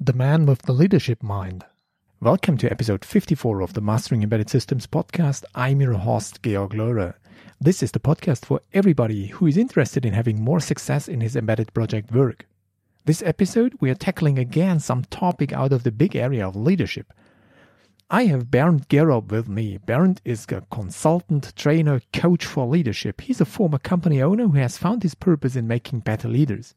The man with the leadership mind. Welcome to episode 54 of the Mastering Embedded Systems podcast. I'm your host, Georg Lohrer. This is the podcast for everybody who is interested in having more success in his embedded project work. This episode, we are tackling again some topic out of the big area of leadership. I have Bernd Geropp with me. Bernd is a consultant, trainer, coach for leadership. He's a former company owner who has found his purpose in making better leaders.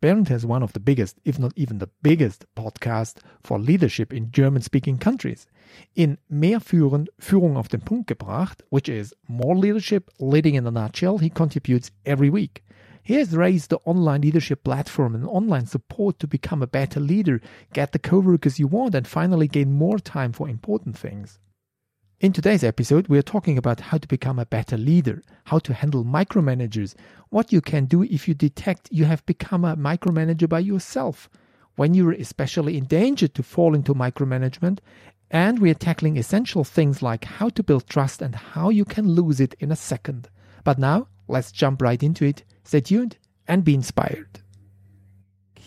Bernd has one of the biggest, if not even the biggest, podcast for leadership in German speaking countries. In Mehr Führen, Führung auf den Punkt gebracht, which is more leadership, leading in a nutshell, he contributes every week. He has raised the online leadership platform and online support to become a better leader, get the coworkers you want, and finally gain more time for important things. In today's episode, we are talking about how to become a better leader, how to handle micromanagers, what you can do if you detect you have become a micromanager by yourself, when you're especially in danger to fall into micromanagement, and we are tackling essential things like how to build trust and how you can lose it in a second. But now, let's jump right into it. Stay tuned and be inspired.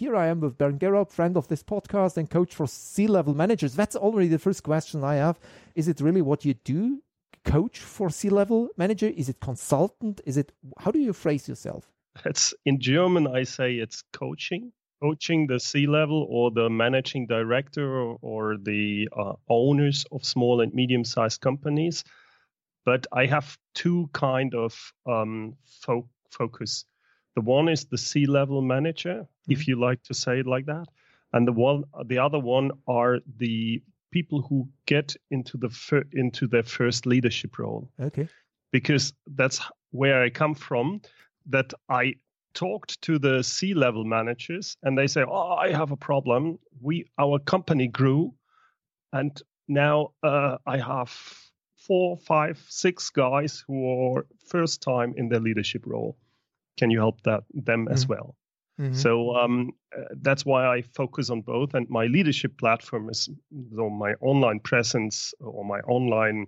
Here I am with Bernd Geropp, friend of this podcast and coach for C level managers. That's already the first question I have. Is it really what you do? Coach for C level manager? Is it consultant? Is it how do you phrase yourself? It's in German, I say it's coaching, coaching the C level or the managing director or, or the uh, owners of small and medium sized companies. But I have two kind of um, fo- focus the one is the C level manager, mm-hmm. if you like to say it like that, and the one, the other one are the people who get into the fir- into their first leadership role. Okay. Because that's where I come from. That I talked to the C level managers, and they say, "Oh, I have a problem. We our company grew, and now uh, I have." Four, five, six guys who are first time in their leadership role can you help that them mm-hmm. as well? Mm-hmm. So um, uh, that's why I focus on both. And my leadership platform is so my online presence or my online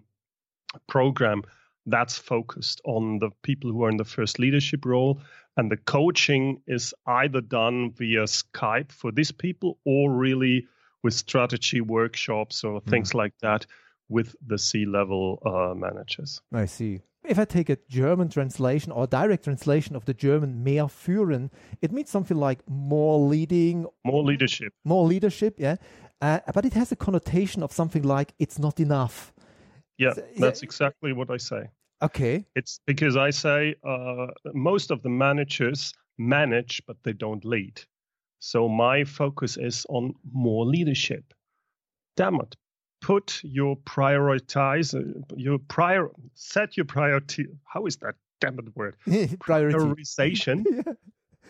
program that's focused on the people who are in the first leadership role. And the coaching is either done via Skype for these people or really with strategy workshops or things mm. like that with the C level uh, managers. I see if I take a German translation or direct translation of the German mehr führen, it means something like more leading, more leadership, more leadership, yeah. Uh, but it has a connotation of something like it's not enough. Yeah, that's exactly what I say. Okay. It's because I say uh, most of the managers manage, but they don't lead. So my focus is on more leadership. Damn it put your prioritize your prior set your priority how is that damn word? Prioritization.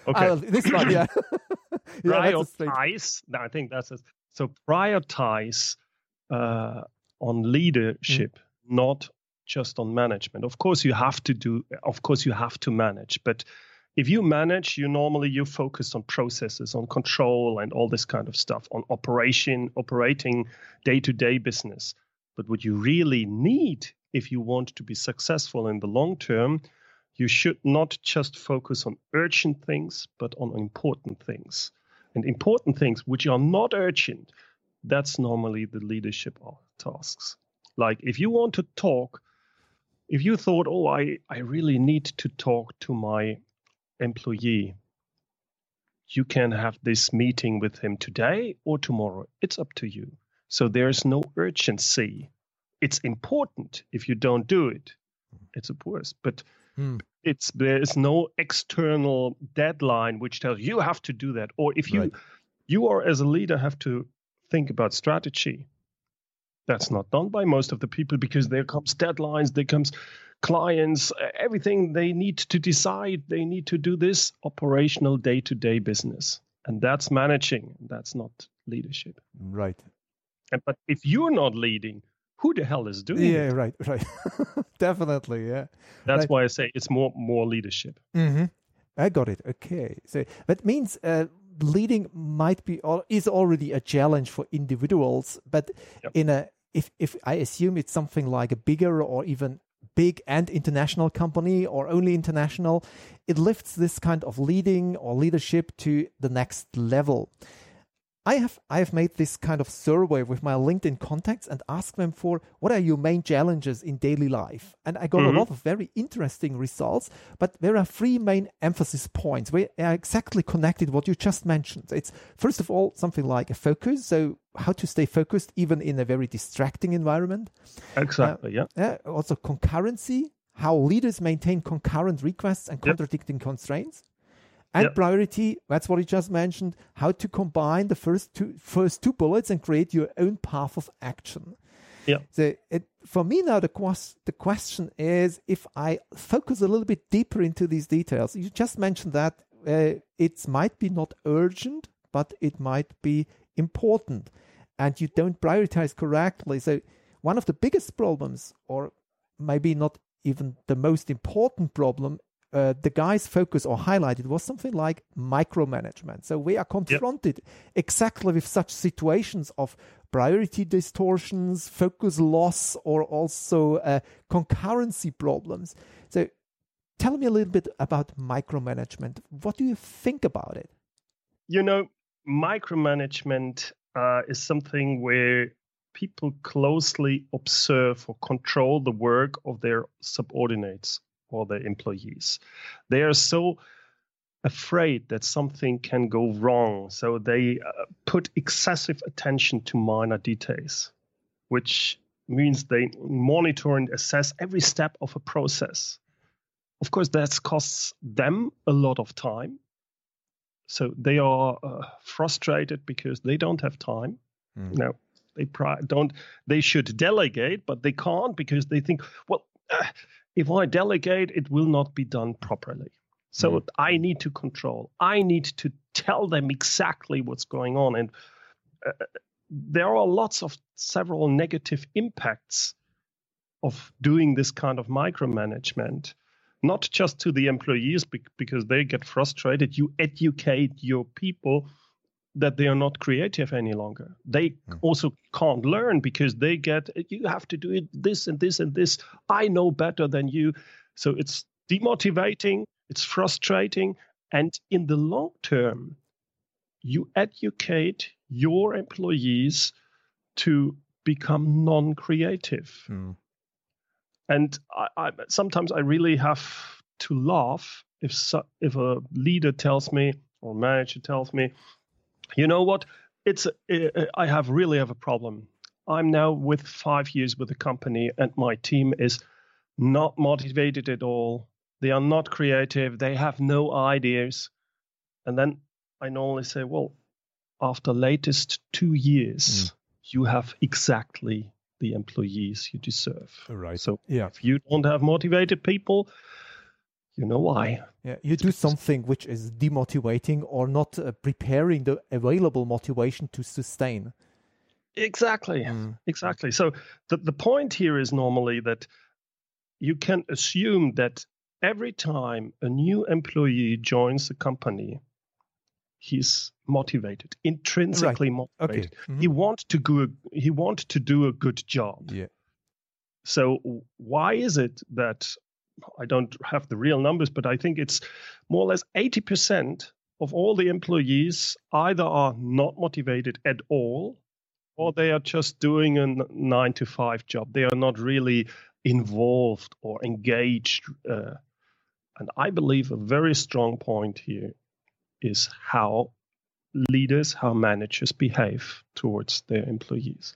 Yeah. okay. Uh, this one yeah, yeah prioritize? No, i think that's it so prioritize uh, on leadership mm. not just on management. Of course you have to do of course you have to manage but if you manage you normally you focus on processes on control and all this kind of stuff on operation operating day-to-day business. But what you really need if you want to be successful in the long term you should not just focus on urgent things but on important things. And important things which are not urgent that's normally the leadership tasks. Like if you want to talk if you thought oh i i really need to talk to my employee. You can have this meeting with him today or tomorrow. It's up to you. So there's no urgency. It's important. If you don't do it, it's a worse. But hmm. it's there's no external deadline which tells you have to do that. Or if you right. you are as a leader have to think about strategy. That's not done by most of the people because there comes deadlines, there comes clients, everything they need to decide. They need to do this operational day to day business. And that's managing. That's not leadership. Right. And, but if you're not leading, who the hell is doing yeah, it? right, right. Definitely, yeah. That's right. why I say it's more more leadership. Mm-hmm. I got it. Okay, so that means uh, leading might be or is already a challenge for individuals, but yep. in a if if I assume it's something like a bigger or even big and international company or only international, it lifts this kind of leading or leadership to the next level. I have I have made this kind of survey with my LinkedIn contacts and asked them for what are your main challenges in daily life, and I got mm-hmm. a lot of very interesting results. But there are three main emphasis points where are exactly connected what you just mentioned. It's first of all something like a focus, so how to stay focused even in a very distracting environment. Exactly. Uh, yeah. Uh, also concurrency, how leaders maintain concurrent requests and contradicting yep. constraints and yep. priority that's what you just mentioned how to combine the first two first two bullets and create your own path of action. Yeah so it, for me now the, quest, the question is if i focus a little bit deeper into these details you just mentioned that uh, it might be not urgent but it might be important. And you don't prioritize correctly. So one of the biggest problems or maybe not even the most important problem uh, the guy's focus or highlighted was something like micromanagement. So we are confronted yep. exactly with such situations of priority distortions, focus loss, or also uh, concurrency problems. So tell me a little bit about micromanagement. What do you think about it? You know, micromanagement uh, is something where people closely observe or control the work of their subordinates or their employees. They are so afraid that something can go wrong, so they uh, put excessive attention to minor details, which means they monitor and assess every step of a process. Of course, that costs them a lot of time. So they are uh, frustrated because they don't have time. Mm. No, they don't. They should delegate, but they can't because they think, well, uh, if I delegate, it will not be done properly. So mm. I need to control. I need to tell them exactly what's going on. And uh, there are lots of several negative impacts of doing this kind of micromanagement, not just to the employees because they get frustrated. You educate your people that they are not creative any longer. They mm. also can't learn because they get you have to do it this and this and this. I know better than you. So it's demotivating, it's frustrating, and in the long term, you educate your employees to become non-creative. Mm. And I, I, sometimes I really have to laugh if so, if a leader tells me or manager tells me, you know what? It's I have really have a problem. I'm now with five years with the company, and my team is not motivated at all. They are not creative. They have no ideas. And then I normally say, well, after latest two years, mm. you have exactly the employees you deserve. Right. So yeah. if you don't have motivated people, you know why. Yeah, you do something which is demotivating or not uh, preparing the available motivation to sustain. Exactly, mm. exactly. So the, the point here is normally that you can assume that every time a new employee joins the company, he's motivated, intrinsically right. motivated. Okay. Mm-hmm. He wants to go. He wants to do a good job. Yeah. So why is it that I don't have the real numbers, but I think it's more or less 80% of all the employees either are not motivated at all or they are just doing a nine to five job. They are not really involved or engaged. Uh, and I believe a very strong point here is how leaders, how managers behave towards their employees.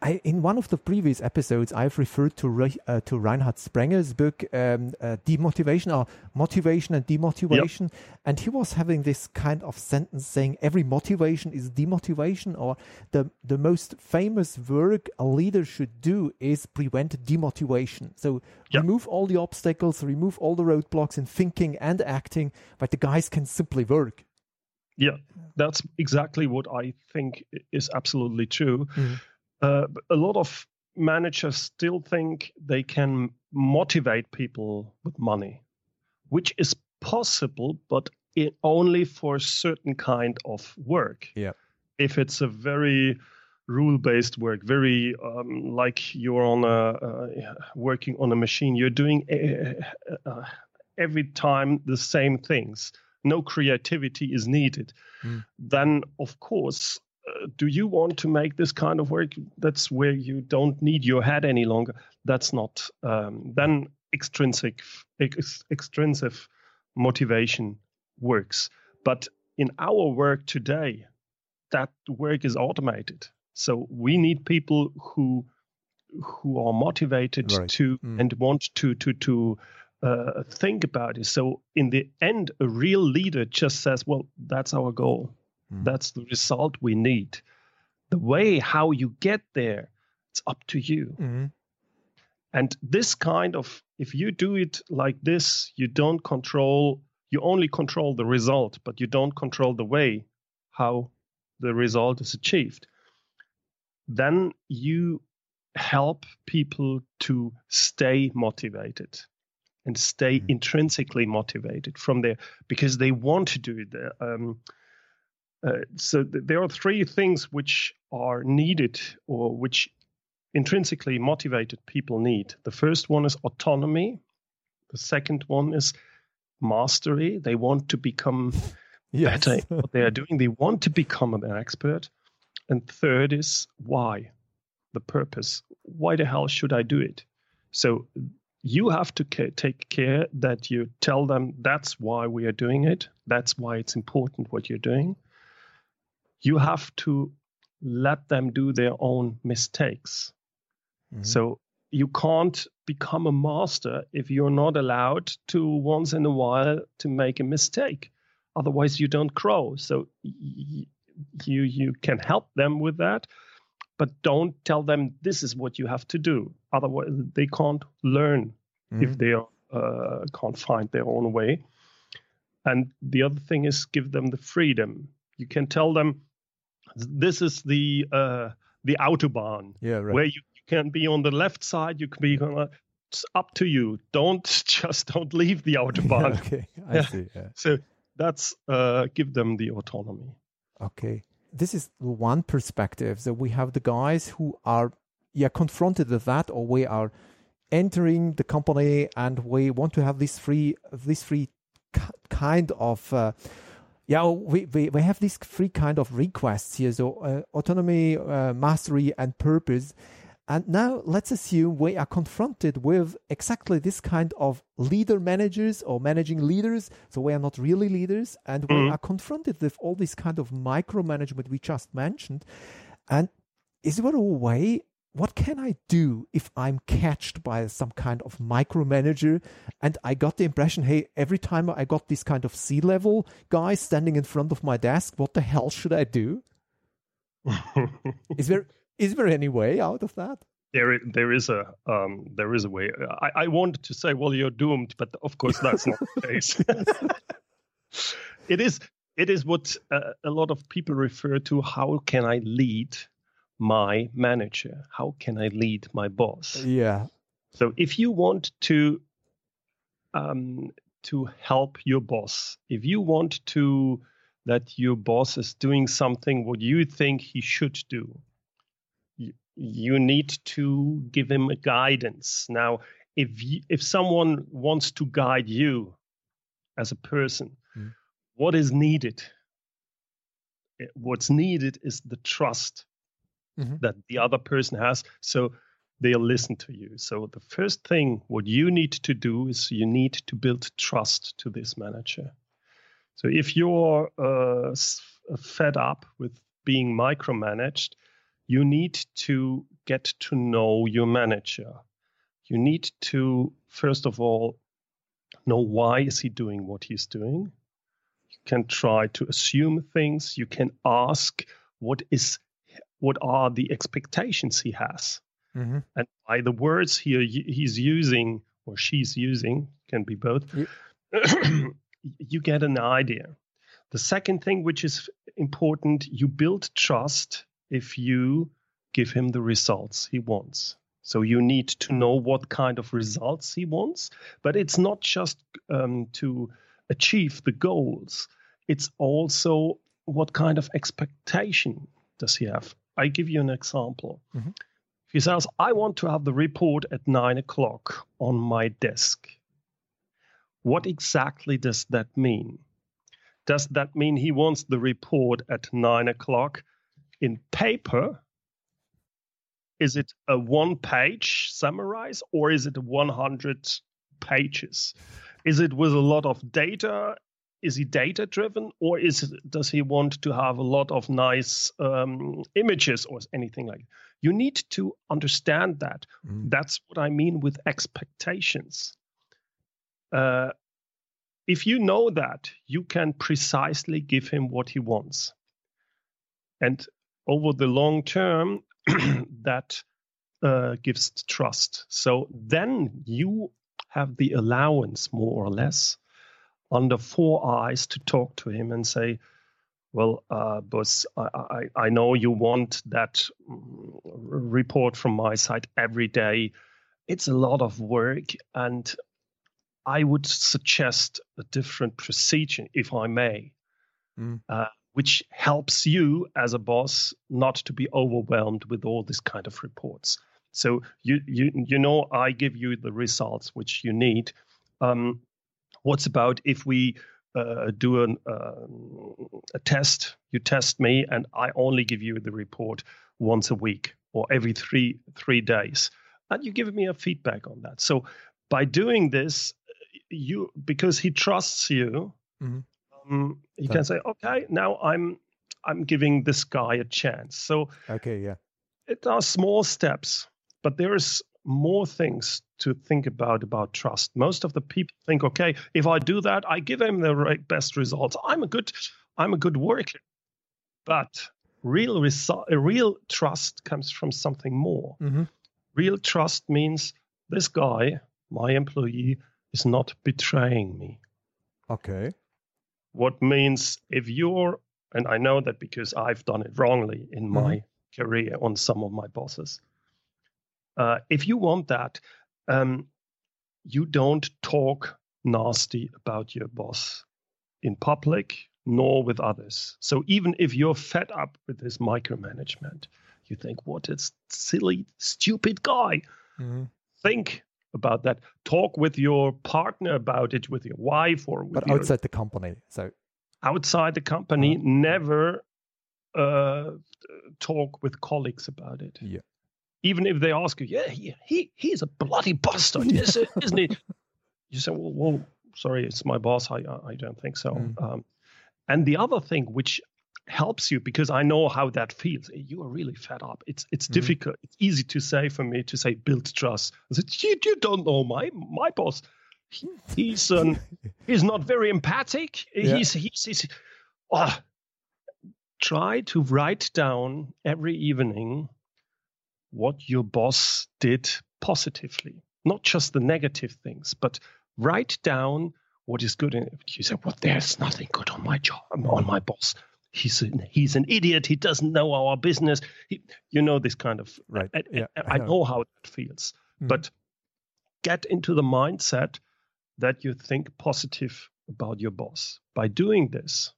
I, in one of the previous episodes, I've referred to uh, to Reinhard Sprenger's book, um, uh, Demotivation or Motivation and Demotivation, yep. and he was having this kind of sentence saying every motivation is demotivation, or the the most famous work a leader should do is prevent demotivation. So yep. remove all the obstacles, remove all the roadblocks in thinking and acting, but the guys can simply work. Yeah, that's exactly what I think is absolutely true. Mm-hmm a lot of managers still think they can motivate people with money, which is possible, but it only for a certain kind of work. Yeah. If it's a very rule-based work, very um, like you're on a uh, working on a machine, you're doing uh, uh, every time the same things. no creativity is needed, mm. then of course, uh, do you want to make this kind of work? That's where you don't need your head any longer. That's not um, then extrinsic ex- extrinsic motivation works. But in our work today, that work is automated. So we need people who who are motivated right. to mm. and want to to to uh, think about it. So in the end, a real leader just says, "Well, that's our goal. Mm. That's the result we need. The way how you get there, it's up to you." Mm. And this kind of, if you do it like this, you don't control. You only control the result, but you don't control the way how the result is achieved. Then you help people to stay motivated and stay mm-hmm. intrinsically motivated from there because they want to do it. Um, uh, so th- there are three things which are needed or which intrinsically motivated people need. The first one is autonomy. The second one is mastery. They want to become yes. better in what they are doing. They want to become an expert. And third is why, the purpose. Why the hell should I do it? So you have to ca- take care that you tell them that's why we are doing it. That's why it's important what you're doing. You have to let them do their own mistakes. Mm-hmm. So you can't become a master if you're not allowed to once in a while to make a mistake. Otherwise, you don't grow. So y- you you can help them with that, but don't tell them this is what you have to do. Otherwise, they can't learn mm-hmm. if they are, uh, can't find their own way. And the other thing is give them the freedom. You can tell them this is the uh, the autobahn yeah, right. where you can be on the left side. You can be on it's up to you. Don't just don't leave the autobahn. okay, I yeah. see. Yeah. So that's uh, give them the autonomy. Okay, this is one perspective. So we have the guys who are yeah confronted with that, or we are entering the company and we want to have this free this free kind of. Uh, yeah, we, we, we have these three kind of requests here. So uh, autonomy, uh, mastery, and purpose. And now let's assume we are confronted with exactly this kind of leader managers or managing leaders. So we are not really leaders and we mm-hmm. are confronted with all this kind of micromanagement we just mentioned. And is there a way? What can I do if I'm catched by some kind of micromanager? And I got the impression, hey, every time I got this kind of C level guy standing in front of my desk, what the hell should I do? is there is there any way out of that? There, there is a, um, there is a way. I, I wanted to say, well, you're doomed, but of course that's not the case. it is, it is what uh, a lot of people refer to. How can I lead my manager? How can I lead my boss? Yeah. So if you want to, um, to help your boss, if you want to that your boss is doing something what you think he should do you need to give him a guidance. Now, if you, if someone wants to guide you as a person, mm. what is needed? Eh, what's needed is the trust mm-hmm. that the other person has, so they'll listen to you. So the first thing what you need to do is you need to build trust to this manager. So if you're uh, fed up with being micromanaged, you need to get to know your manager. You need to, first of all, know why is he doing what he's doing. You can try to assume things. You can ask what is what are the expectations he has. Mm-hmm. And by the words here he's using or she's using, can be both, yeah. you get an idea. The second thing, which is important, you build trust if you give him the results he wants. So you need to know what kind of results he wants, but it's not just um, to achieve the goals. It's also what kind of expectation does he have. I give you an example. Mm-hmm. He says, "I want to have the report at nine o'clock on my desk." What exactly does that mean? Does that mean he wants the report at nine o'clock in paper? Is it a one page summarize or is it 100 pages? Is it with a lot of data? Is he data driven or is does he want to have a lot of nice um, images or anything like that? You need to understand that. Mm. That's what I mean with expectations. Uh, if you know that, you can precisely give him what he wants. And over the long term, that uh, gives trust. So then you have the allowance, more or less, under four eyes to talk to him and say, well, uh, boss, I, I, I, know you want that mm, report from my side every day. It's a lot of work, and I would suggest a different procedure, if I may, mm. uh, which helps you as a boss not to be overwhelmed with all this kind of reports. So you you you know I give you the results which you need. Um, what's about if we uh, do an, uh, a test? You test me, and I only give you the report once a week or every three three days, and you give me a feedback on that. So by doing this, you because he trusts you, mm-hmm. um, he can say, okay, now I'm I'm giving this guy a chance. So okay, yeah, it are small steps, but there's more things to think about about trust. Most of the people think, okay, if I do that, I give him the right, best results. I'm a good, I'm a good worker. But real result, real trust comes from something more. Mm-hmm. Real trust means this guy, my employee, is not betraying me. Okay. What means if you're, and I know that because I've done it wrongly in mm-hmm. my career on some of my bosses. Uh, if you want that, um, you don't talk nasty about your boss in public nor with others. So even if you're fed up with this micromanagement, you think, what a silly, stupid guy. Mm-hmm. Think about that. Talk with your partner about it, with your wife or but your, outside the company. So outside the company, uh-huh. never uh, talk with colleagues about it. Yeah. Even if they ask you, yeah, he he he's a bloody bastard, isn't he? You say, well, well, sorry, it's my boss. I I don't think so. Mm. Um, and the other thing, which helps you because I know how that feels. You are really fed up. It's it's mm difficult. It's easy to say for me to say build trust. I said, you, you don't know my my boss. He, he's um, he's not very empathic. Yeah. He's he's, he's oh, try to write down every evening what your boss did positively, not just the negative things, but write down what is good in it. You say, well, there's nothing good on my job, on my boss he's an, he's an idiot. He doesn't know our business. He, you know this kind of right. I, yeah, I, I, know. know. how that feels. Mm. But get into the mindset that you think positive about your boss. By doing this,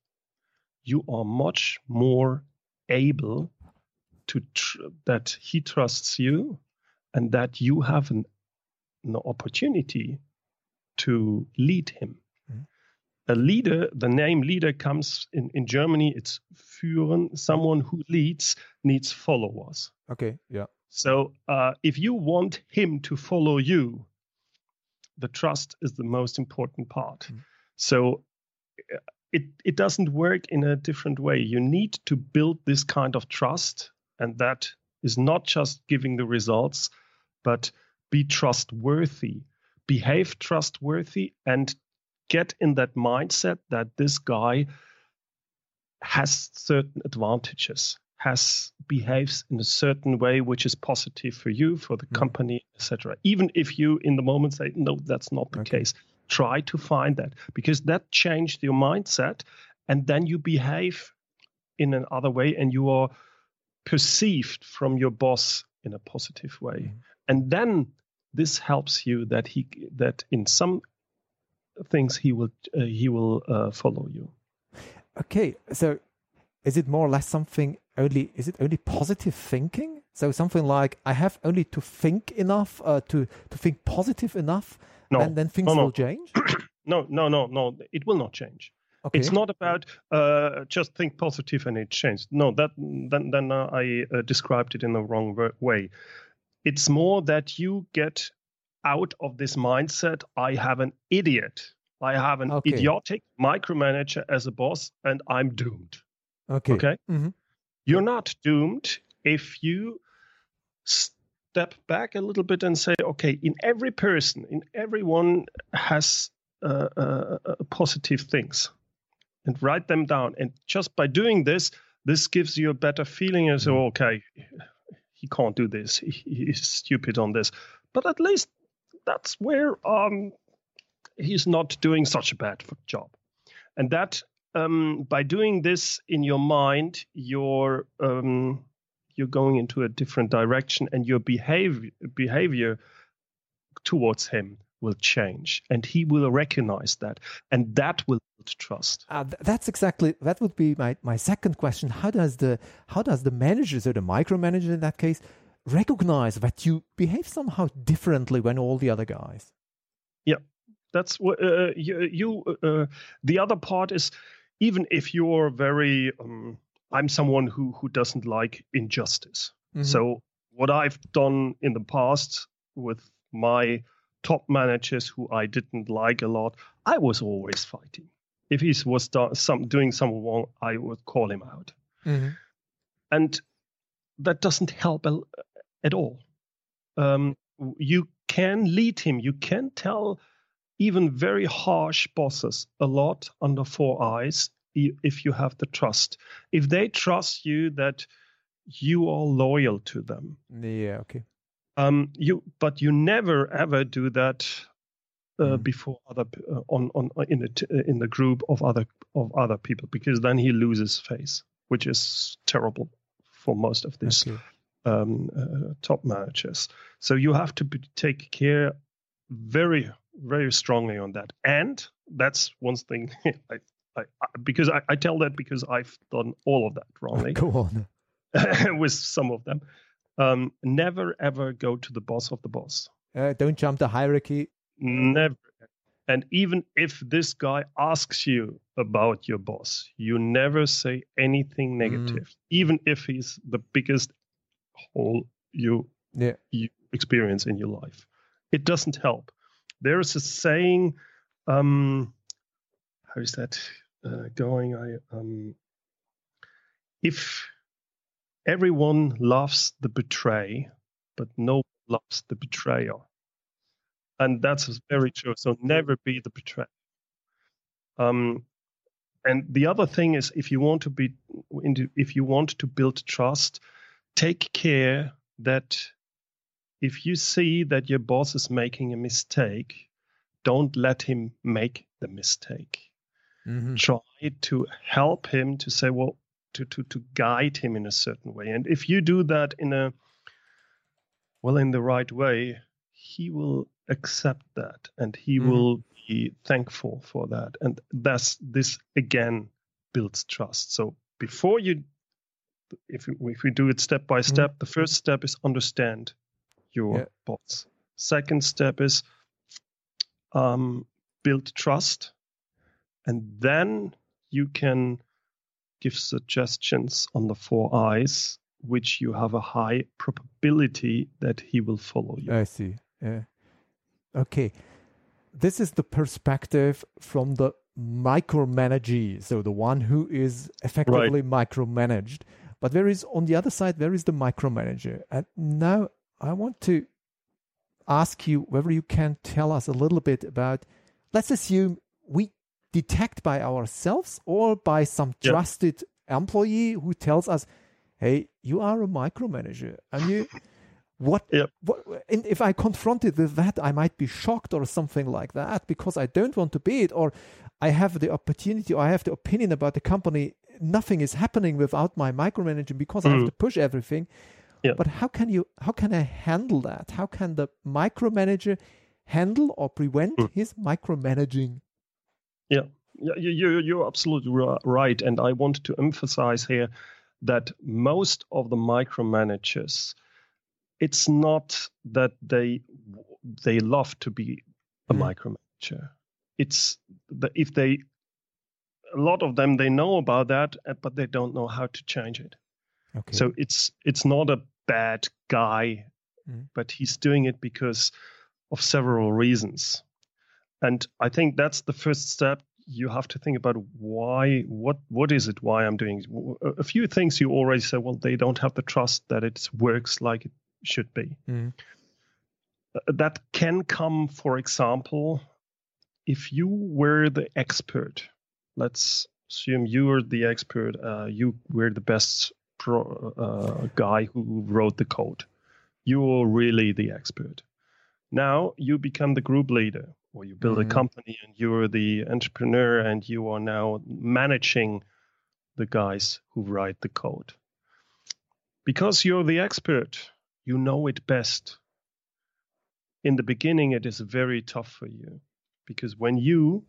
you are much more able to tr- that he trusts you, and that you have an, an opportunity to lead him a leader, the name leader comes in, in Germany, it's führen. Someone who leads needs followers. Okay, yeah. So uh, if you want him to follow you, the trust is the most important part. Mm. So uh, it, it doesn't work in a different way. You need to build this kind of trust, and that is not just giving the results, but be trustworthy, behave trustworthy, and get in that mindset that this guy has certain advantages has behaves in a certain way which is positive for you for the mm. company etc even if you in the moment say no that's not the okay. case try to find that because that changed your mindset and then you behave in another way and you are perceived from your boss in a positive way mm. and then this helps you that he that in some things he will uh, he will uh, follow you. Okay, so is it more or less something only? Is it only positive thinking? So something like I have only to think enough uh, to to think positive enough, no, and then things no, no. will change. no, no, no, no. It will not change. Okay. It's not about uh, just think positive and it changed. No, that then then uh, I uh, described it in the wrong way. It's more that you get out of this mindset. I have an idiot. I have an okay. idiotic micromanager as a boss, and I'm doomed. Okay. Okay. Mm-hmm. You're not doomed if you step back a little bit and say, okay, in every person, in everyone has uh, uh, uh, positive things and write them down. And just by doing this, this gives you a better feeling as, oh, okay, he can't do this. He, he's stupid on this. But at least that's where um, he's not doing such a bad job. And that um, by doing this in your mind, you're um, you're going into a different direction, and your behavior behavior towards him will change, and he will recognize that, and that will trust. Uh, that's exactly that would be my my second question. How does the how does the manager, so the micromanager in that case, recognize that you behave somehow differently when all the other guys? Yeah, that's what uh, you. you uh, the other part is even if you're very um, i'm someone who who doesn't like injustice mm-hmm. so what i've done in the past with my top managers who i didn't like a lot i was always fighting if he was do- some, doing something wrong i would call him out mm-hmm. and that doesn't help at all um, you can lead him you can tell even very harsh bosses a lot under four eyes if you have the trust. If they trust you that you are loyal to them. Yeah, okay. Um, you but you never ever do that uh, mm. before other uh, on on uh, in the uh, in the group of other of other people because then he loses face, which is terrible for most of these um, uh, top managers. So you have to be, take care very very strongly on that. And that's one thing I, I, I, because I, I, tell that because I've done all of that wrongly. Go on. with some of them. Um, never ever go to the boss of the boss. Uh, don't jump the hierarchy. Never. And even if this guy asks you about your boss, you never say anything mm. negative, mm. even if he's the biggest hole you, yeah. you experience in your life. It doesn't help there is a saying, um, how is that uh, going? I um, if everyone loves the betray, but no one loves the betrayer, and that's very true. So never be the betrayer. Um, and the other thing is, if you want to be if you want to build trust, take care that if you see that your boss is making a mistake, don't let him make the mistake. Mm-hmm. Try to help him to say, well, to, to, to guide him in a certain way. And if you do that in a, well, in the right way, he will accept that and he mm-hmm. will be thankful for that. And thus this again builds trust. So before you, if, if we do it step by step, mm-hmm. the first step is understand your yeah. bots. Second step is um, build trust, and then you can give suggestions on the four eyes, which you have a high probability that he will follow you. I see. Yeah. Okay. This is the perspective from the micromanagee, so the one who is effectively right. micromanaged. But there is on the other side, there is the micromanager. And now I want to ask you whether you can tell us a little bit about, let's assume we detect by ourselves or by some yep. trusted employee who tells us, hey, you are a micromanager. And you, what, yep. what, and if I confronted with that, I might be shocked or something like that because I don't want to be it, or I have the opportunity or I have the opinion about the company. Nothing is happening without my micromanaging because mm. I have mm-hmm. to push everything. Yeah. But how can you how can I handle that? How can the micromanager handle or prevent mm. his micromanaging? Yeah. Yeah, you, you're absolutely right. And I want to emphasize here that most of the micromanagers, it's not that they they love to be a mm. micromanager. It's that if they a lot of them they know about that, uh, but they don't know how to change it. Okay. So it's it's not a bad guy, mm. but he's doing it because of several reasons. And I think that's the first step. You have to think about why, what, what is it? Why I'm doing a few things. You already said, well, they don't have the trust that it works like it should be. Mm. That can come, for example, if you were the expert. Let's assume you were the expert. Uh, you were the best pro, uh, guy who wrote the code. You're really the expert. Now you become the group leader, or you build mm-hmm. a company and you're the entrepreneur and you are now managing the guys who write the code. Because you're the expert, you know it best. In the beginning, it is very tough for you because when you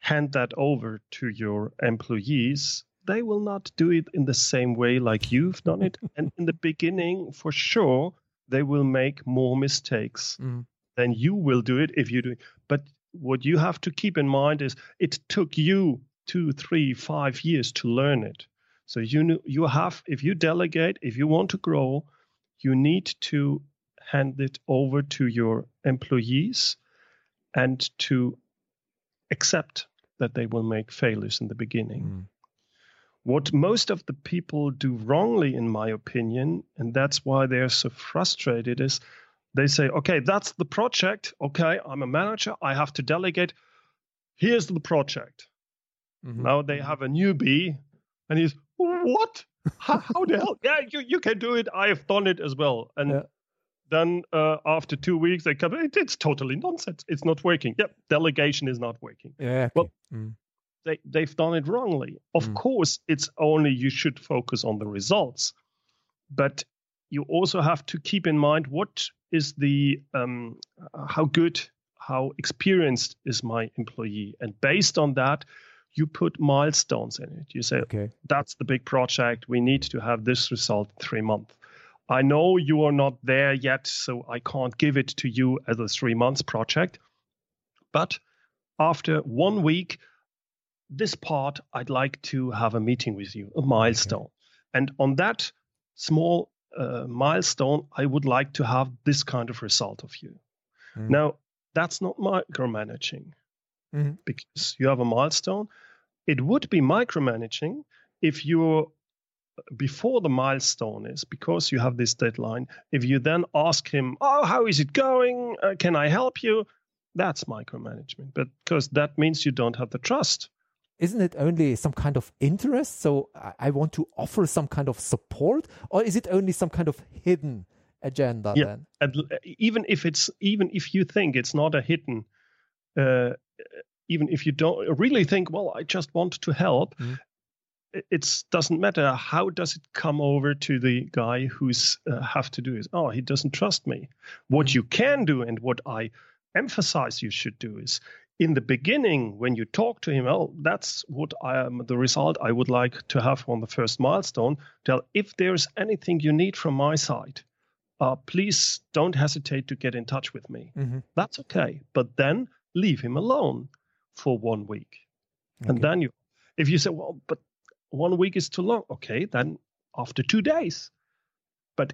hand that over to your employees, they will not do it in the same way like you've done it. and in the beginning, for sure, they will make more mistakes mm. than you will do it if you do it. But what you have to keep in mind is it took you two, three, five years to learn it. So you you have if you delegate, if you want to grow, you need to hand it over to your employees and to accept that they will make failures in the beginning. Mm. What most of the people do wrongly, in my opinion, and that's why they're so frustrated, is they say, okay, that's the project. Okay, I'm a manager. I have to delegate. Here's the project. Mm-hmm. Now they have a newbie, and he's, what? How, how, the hell? Yeah, you, you can do it. I have done it as well. And yeah. then uh, after two weeks, they come, it, it's totally nonsense. It's not working. Yep, delegation is not working. Yeah. Okay. Well, mm they, they've done it wrongly. Of mm. course, it's only you should focus on the results, but you also have to keep in mind what is the um, how good, how experienced is my employee, and based on that, you put milestones in it. You say, okay. that's the big project. We need to have this result in three months. I know you are not there yet, so I can't give it to you as a three months project. But after one week, this part, I'd like to have a meeting with you, a milestone. Okay. And on that small uh, milestone, I would like to have this kind of result of you. Mm. Now, that's not micromanaging mm-hmm. because you have a milestone. It would be micromanaging if you're before the milestone is because you have this deadline. If you then ask him, Oh, how is it going? Uh, can I help you? That's micromanagement, but because that means you don't have the trust isn't it only some kind of interest? So I want to offer some kind of support, or is it only some kind of hidden agenda? Yeah, then? and even if it's even if you think it's not a hidden, uh, even if you don't really think, well, I just want to help. Mm. It doesn't matter how does it come over to the guy who's uh, have to do is, Oh, he doesn't trust me. What mm. you can do and what I emphasize you should do is in the beginning, when you talk to him, well, that's what I am the result I would like to have on the first milestone. Tell if there's anything you need from my side, uh, please don't hesitate to get in touch with me. Mm-hmm. That's okay. But then leave him alone for one week. Okay. And then you, if you say, well, but one week is too long, okay, then after two days. But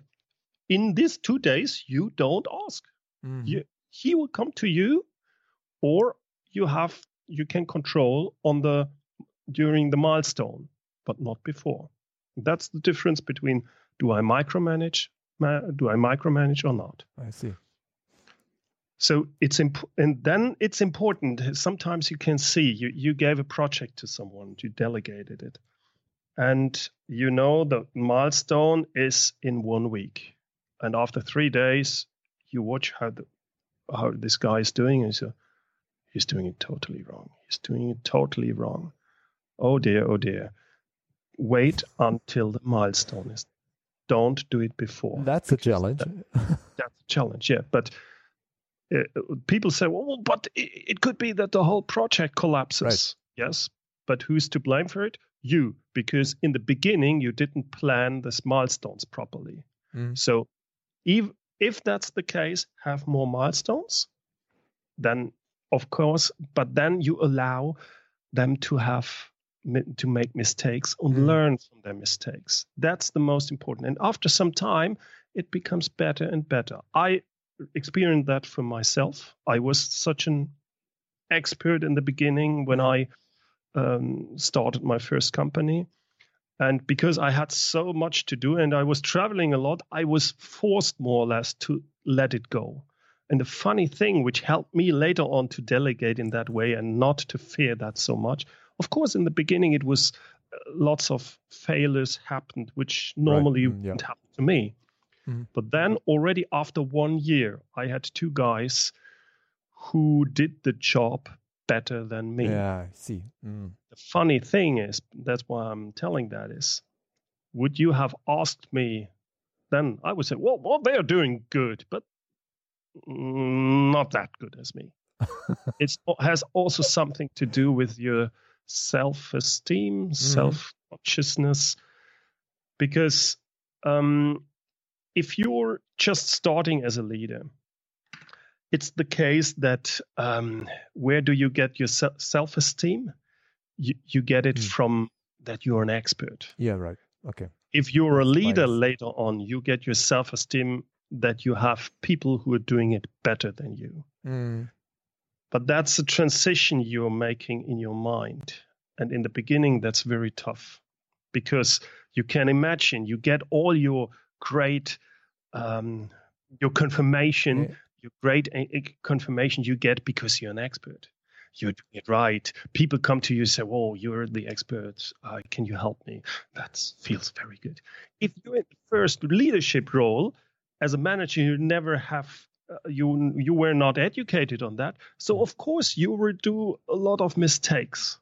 in these two days, you don't ask. Mm-hmm. You, he will come to you or you have you can control on the during the milestone, but not before. That's the difference between do I micromanage, do I micromanage or not? I see. So it's imp- and then it's important. Sometimes you can see you you gave a project to someone, you delegated it, and you know the milestone is in one week, and after three days, you watch how the how this guy is doing, and you He's doing it totally wrong. He's doing it totally wrong. Oh dear, oh dear. Wait until the milestone is. Don't do it before. That's a challenge. That, that's a challenge, yeah. But people say, well, but it, it, could be that the whole project collapses. Right. Yes. But who's to blame for it? You, because in the beginning you didn't plan the milestones properly. Mm. So if, if that's the case, have more milestones, then of course, but then you allow them to have to make mistakes and mm. learn from their mistakes. That's the most important. And after some time, it becomes better and better. I experienced that for myself. I was such an expert in the beginning when I um, started my first company. And because I had so much to do and I was traveling a lot, I was forced more or less to let it go. And the funny thing, which helped me later on to delegate in that way and not to fear that so much, of course, in the beginning, it was uh, lots of failures happened, which normally right. mm, yeah. wouldn't happen to me. Mm-hmm. But then already after one year, I had two guys who did the job better than me. Yeah, I see. Mm. The funny thing is, that's why I'm telling that is, would you have asked me then? I would say, well, well they are doing good, but not that good as me. it has also something to do with your self-esteem, mm-hmm. self-consciousness, because um, if you're just starting as a leader, it's the case that um, where do you get your self esteem? You, you get it mm. from that you're an expert. Yeah, right. Okay. If you're a leader later on, you get your self esteem that you have people who are doing it better than you. Mm. But that's a transition you're making in your mind. And in the beginning, that's very tough because you can imagine you get all your great um, your confirmation yeah your great confirmation you get because you're an expert. You're doing it right. People come to you and say, "Whoa, you're the expert. Uh, can you help me?" That feels very good. If you're in the first leadership role as a manager, you never have uh, you you were not educated on that, so mm. of course you will do a lot of mistakes.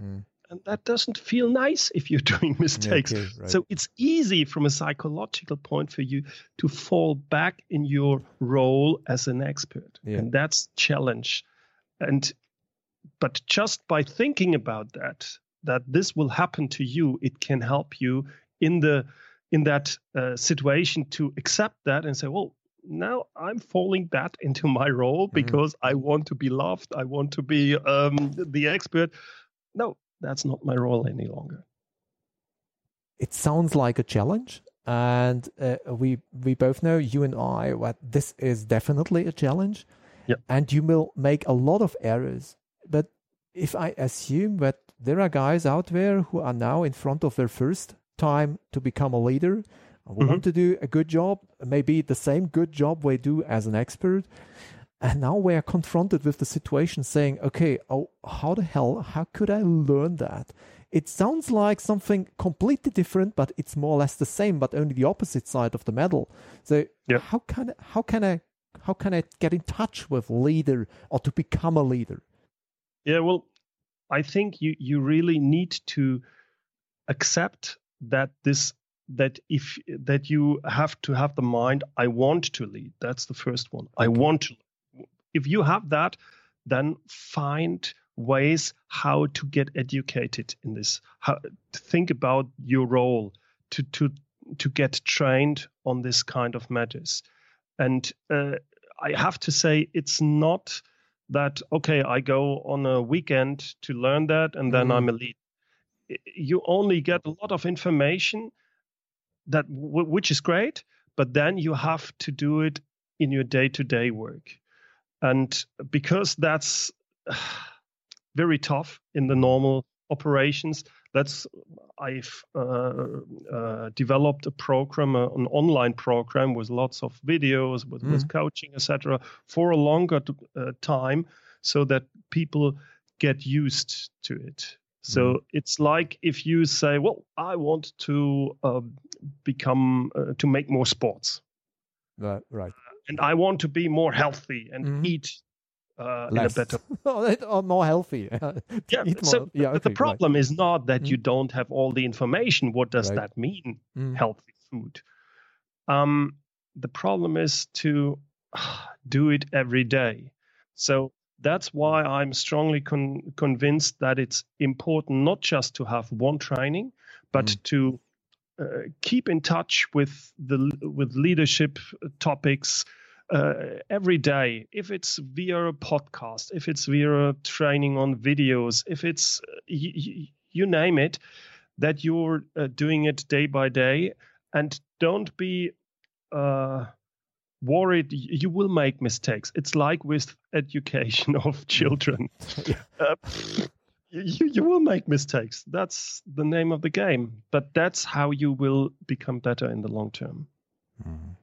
Mm and that doesn't feel nice if you're doing mistakes. okay, right. So it's easy from a psychological point for you to fall back in your role as an expert, yeah. and that's challenge. And but just by thinking about that, that this will happen to you, it can help you in the in that uh, situation to accept that and say, well, now I'm falling back into my role mm-hmm. because mm-hmm. I want to be loved. I want to be um, the expert. No, that's not my role any longer. It sounds like a challenge, and uh, we we both know you and I that this is definitely a challenge. Yep. And you will make a lot of errors. But if I assume that there are guys out there who are now in front of their first time to become a leader, want to do a good job, maybe the same good job we do as an expert, and now we are confronted with the situation saying, okay, oh, how the hell, how could I learn that? It sounds like something completely different, but it's more or less the same, but only the opposite side of the medal. So yep. how can how can I how can I get in touch with leader or to become a leader? Yeah, well, I think you you really need to accept that this that if that you have to have the mind i want to lead that's the first one okay. i want to if you have that, then find ways how to get educated in this. How think about your role to to to get trained on this kind of matters. And uh, I have to say, it's not that okay. I go on a weekend to learn that, and then mm. I'm a lead. You only get a lot of information that which is great, but then you have to do it in your day-to-day work. And because that's very tough in the normal operations, that's I've uh, uh, developed a program, uh, an online program with lots of videos, with, mm. with coaching, etc., for a longer uh, time, so that people get used to it. So mm. it's like if you say, "Well, I want to um, become uh, to make more sports," right, right and I want to be more healthy and mm-hmm. eat uh, in a better or more healthy. yeah, so yeah okay, the problem right. is not that mm you don't have all the information. What does right. that mean? mm Healthy food. Um, the problem is to do it every day. So that's why I'm strongly con- convinced that it's important not just to have one training, but mm. to uh, keep in touch with the with leadership topics uh, every day. If it's via a podcast, if it's via training on videos, if it's uh, you, you name it, that you're uh, doing it day by day, and don't be uh, worried. You will make mistakes. It's like with education of children. you, you will make mistakes. That's the name of the game. But that's how you will become better in the long term. Mm.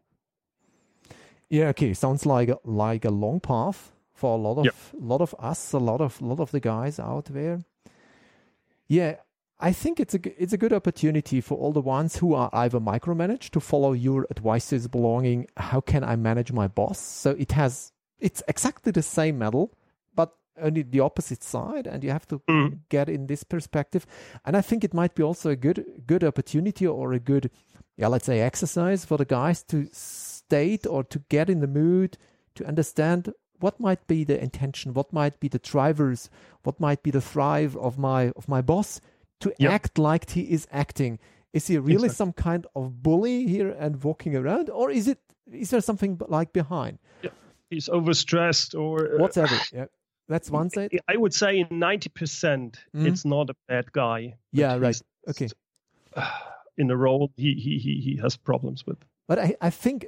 Yeah. Okay. Sounds like like a long path for a lot of yep. lot of us, a lot of lot of the guys out there. Yeah, I think it's a it's a good opportunity for all the ones who are either micromanaged to follow your advices belonging. How can I manage my boss? So it has it's exactly the same model, but only the opposite side, and you have to mm. get in this perspective. And I think it might be also a good good opportunity or a good yeah let's say exercise for the guys to state or to get in the mood to understand what might be the intention, what might be the drivers, what might be the thrive of my of my boss to yep. act like he is acting. Is he really exactly. some kind of bully here and walking around, or is it is there something like behind? Yeah. He's overstressed or uh, whatever. yeah. That's one side. I would say in ninety percent, mm. it's not a bad guy. Yeah, right. Okay. In a role he, he he he has problems with. But I, I think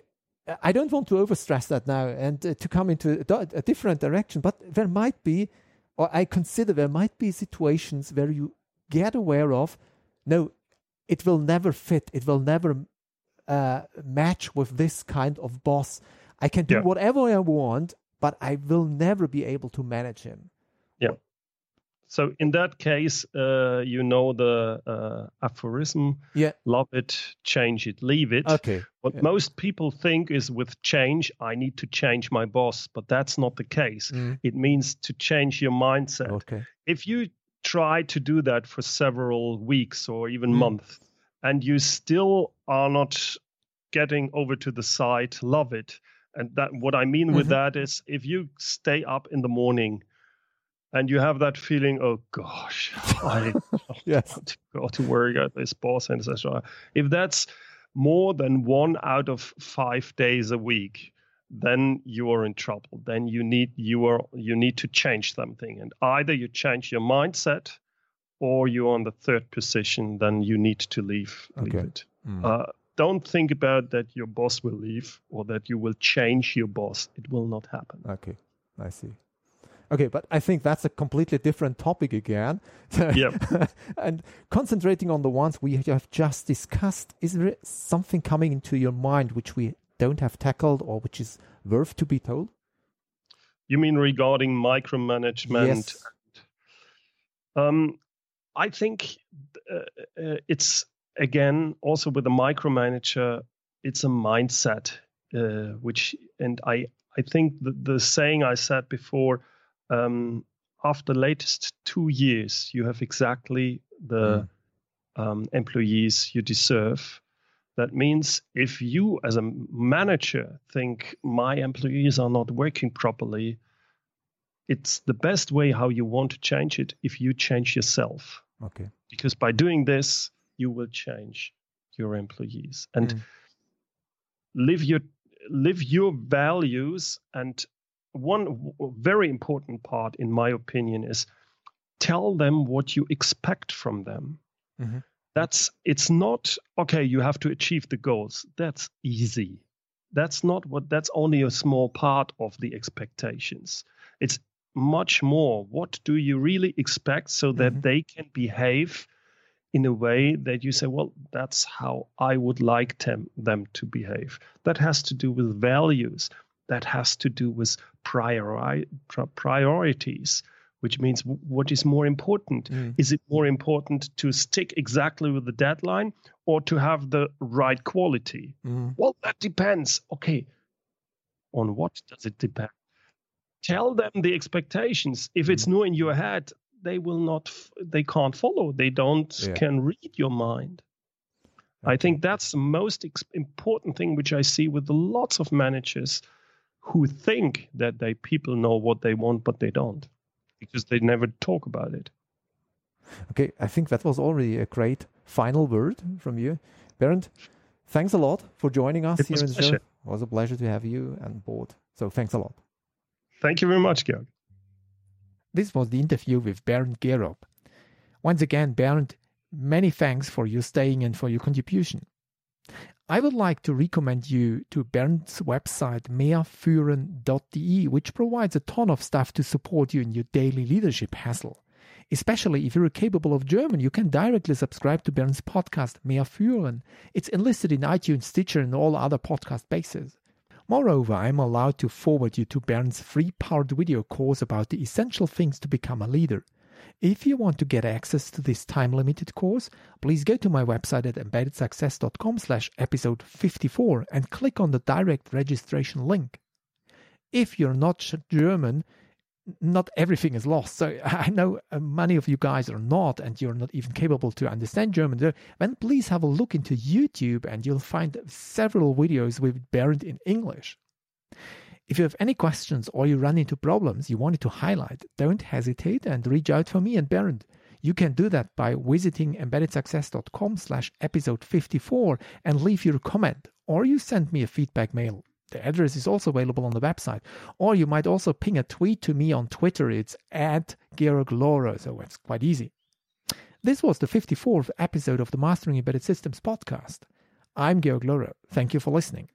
I don't want to overstress that now and uh, to come into a, a, different direction, but there might be, or I consider there might be situations where you get aware of, no, it will never fit, it will never uh, match with this kind of boss. I can do yeah. whatever I want, but I will never be able to manage him. Yeah. So in that case, uh, you know the uh, aphorism: yeah. love it, change it, leave it. Okay. What yeah. most people think is with change, I need to change my boss, but that's not the case. Mm. It means to change your mindset. Okay. If you try to do that for several weeks or even mm. months, and you still are not getting over to the side, love it. And that what I mean mm-hmm. with that is if you stay up in the morning and you have that feeling, oh gosh, I yes. got to worry about this boss and etc. If that's more than one out of five days a week, then you are in trouble. Then you need you are you need to change something, and either you change your mindset, or you're on the third position. Then you need to leave, leave okay. it. Mm. Uh, don't think about that your boss will leave or that you will change your boss. It will not happen. Okay, I see. Okay, but I think that's a completely different topic again. Yep. and concentrating on the ones we have just discussed, is there something coming into your mind which we don't have tackled or which is worth to be told? You mean regarding micromanagement? Yes. Um, I think uh, uh, it's again also with a micromanager, it's a mindset, uh, which and I I think the, the saying I said before um, after the latest two years, you have exactly the mm. um, employees you deserve. That means if you, as a manager, think my employees are not working properly, it's the best way how you want to change it if you change yourself. Okay. Because by doing this, you will change your employees and mm. live your live your values and one very important part, in my opinion, is tell them what you expect from them. Mm-hmm. That's it's not okay. You have to achieve the goals. That's easy. That's not what. That's only a small part of the expectations. It's much more. What do you really expect so that mm-hmm. they can behave in a way that you say, well, that's how I would like them, them to behave. That has to do with values that has to do with priori- priorities which means what is more important mm. is it more important to stick exactly with the deadline or to have the right quality mm. well that depends okay on what does it depend tell them the expectations if it's mm. new in your head they will not they can't follow they don't yeah. can read your mind i think that's the most important thing which i see with lots of managers who think that they people know what they want, but they don't because they never talk about it. Okay, I think that was already a great final word from you, Bernd. Thanks a lot for joining us it here in the show. It was a pleasure to have you on board. So thanks a lot. Thank you very much, Georg. This was the interview with Bernd Geropp. Once again, Bernd, many thanks for your staying and for your contribution. I would like to recommend you to Bernd's website mehrführen.de, which provides a ton of stuff to support you in your daily leadership hassle. Especially if you're capable of German, you can directly subscribe to Bernd's podcast Mehr Führen. It's enlisted in iTunes, Stitcher, and all other podcast bases. Moreover, I am allowed to forward you to Bernd's free part video course about the essential things to become a leader. If you want to get access to this time-limited course, please go to my website at embeddedsuccess.com slash episode 54 and click on the direct registration link. If you're not German, not everything is lost. So I know uh, many of you guys are not, and you're not even capable to understand German. Then please have a look into YouTube, and you'll find several videos with Bernd in English. If you have any questions or you run into problems you wanted to highlight, don't hesitate and reach out for me and Bernd. You can do that by visiting embeddedsuccess.com slash episode 54 and leave your comment, or you send me a feedback mail. The address is also available on the website. Or you might also ping a tweet to me on Twitter. It's at Georg Lohrer, so it's quite easy. This was the 54th episode of the Mastering Embedded Systems podcast. I'm Georg Lohrer. Thank you for listening.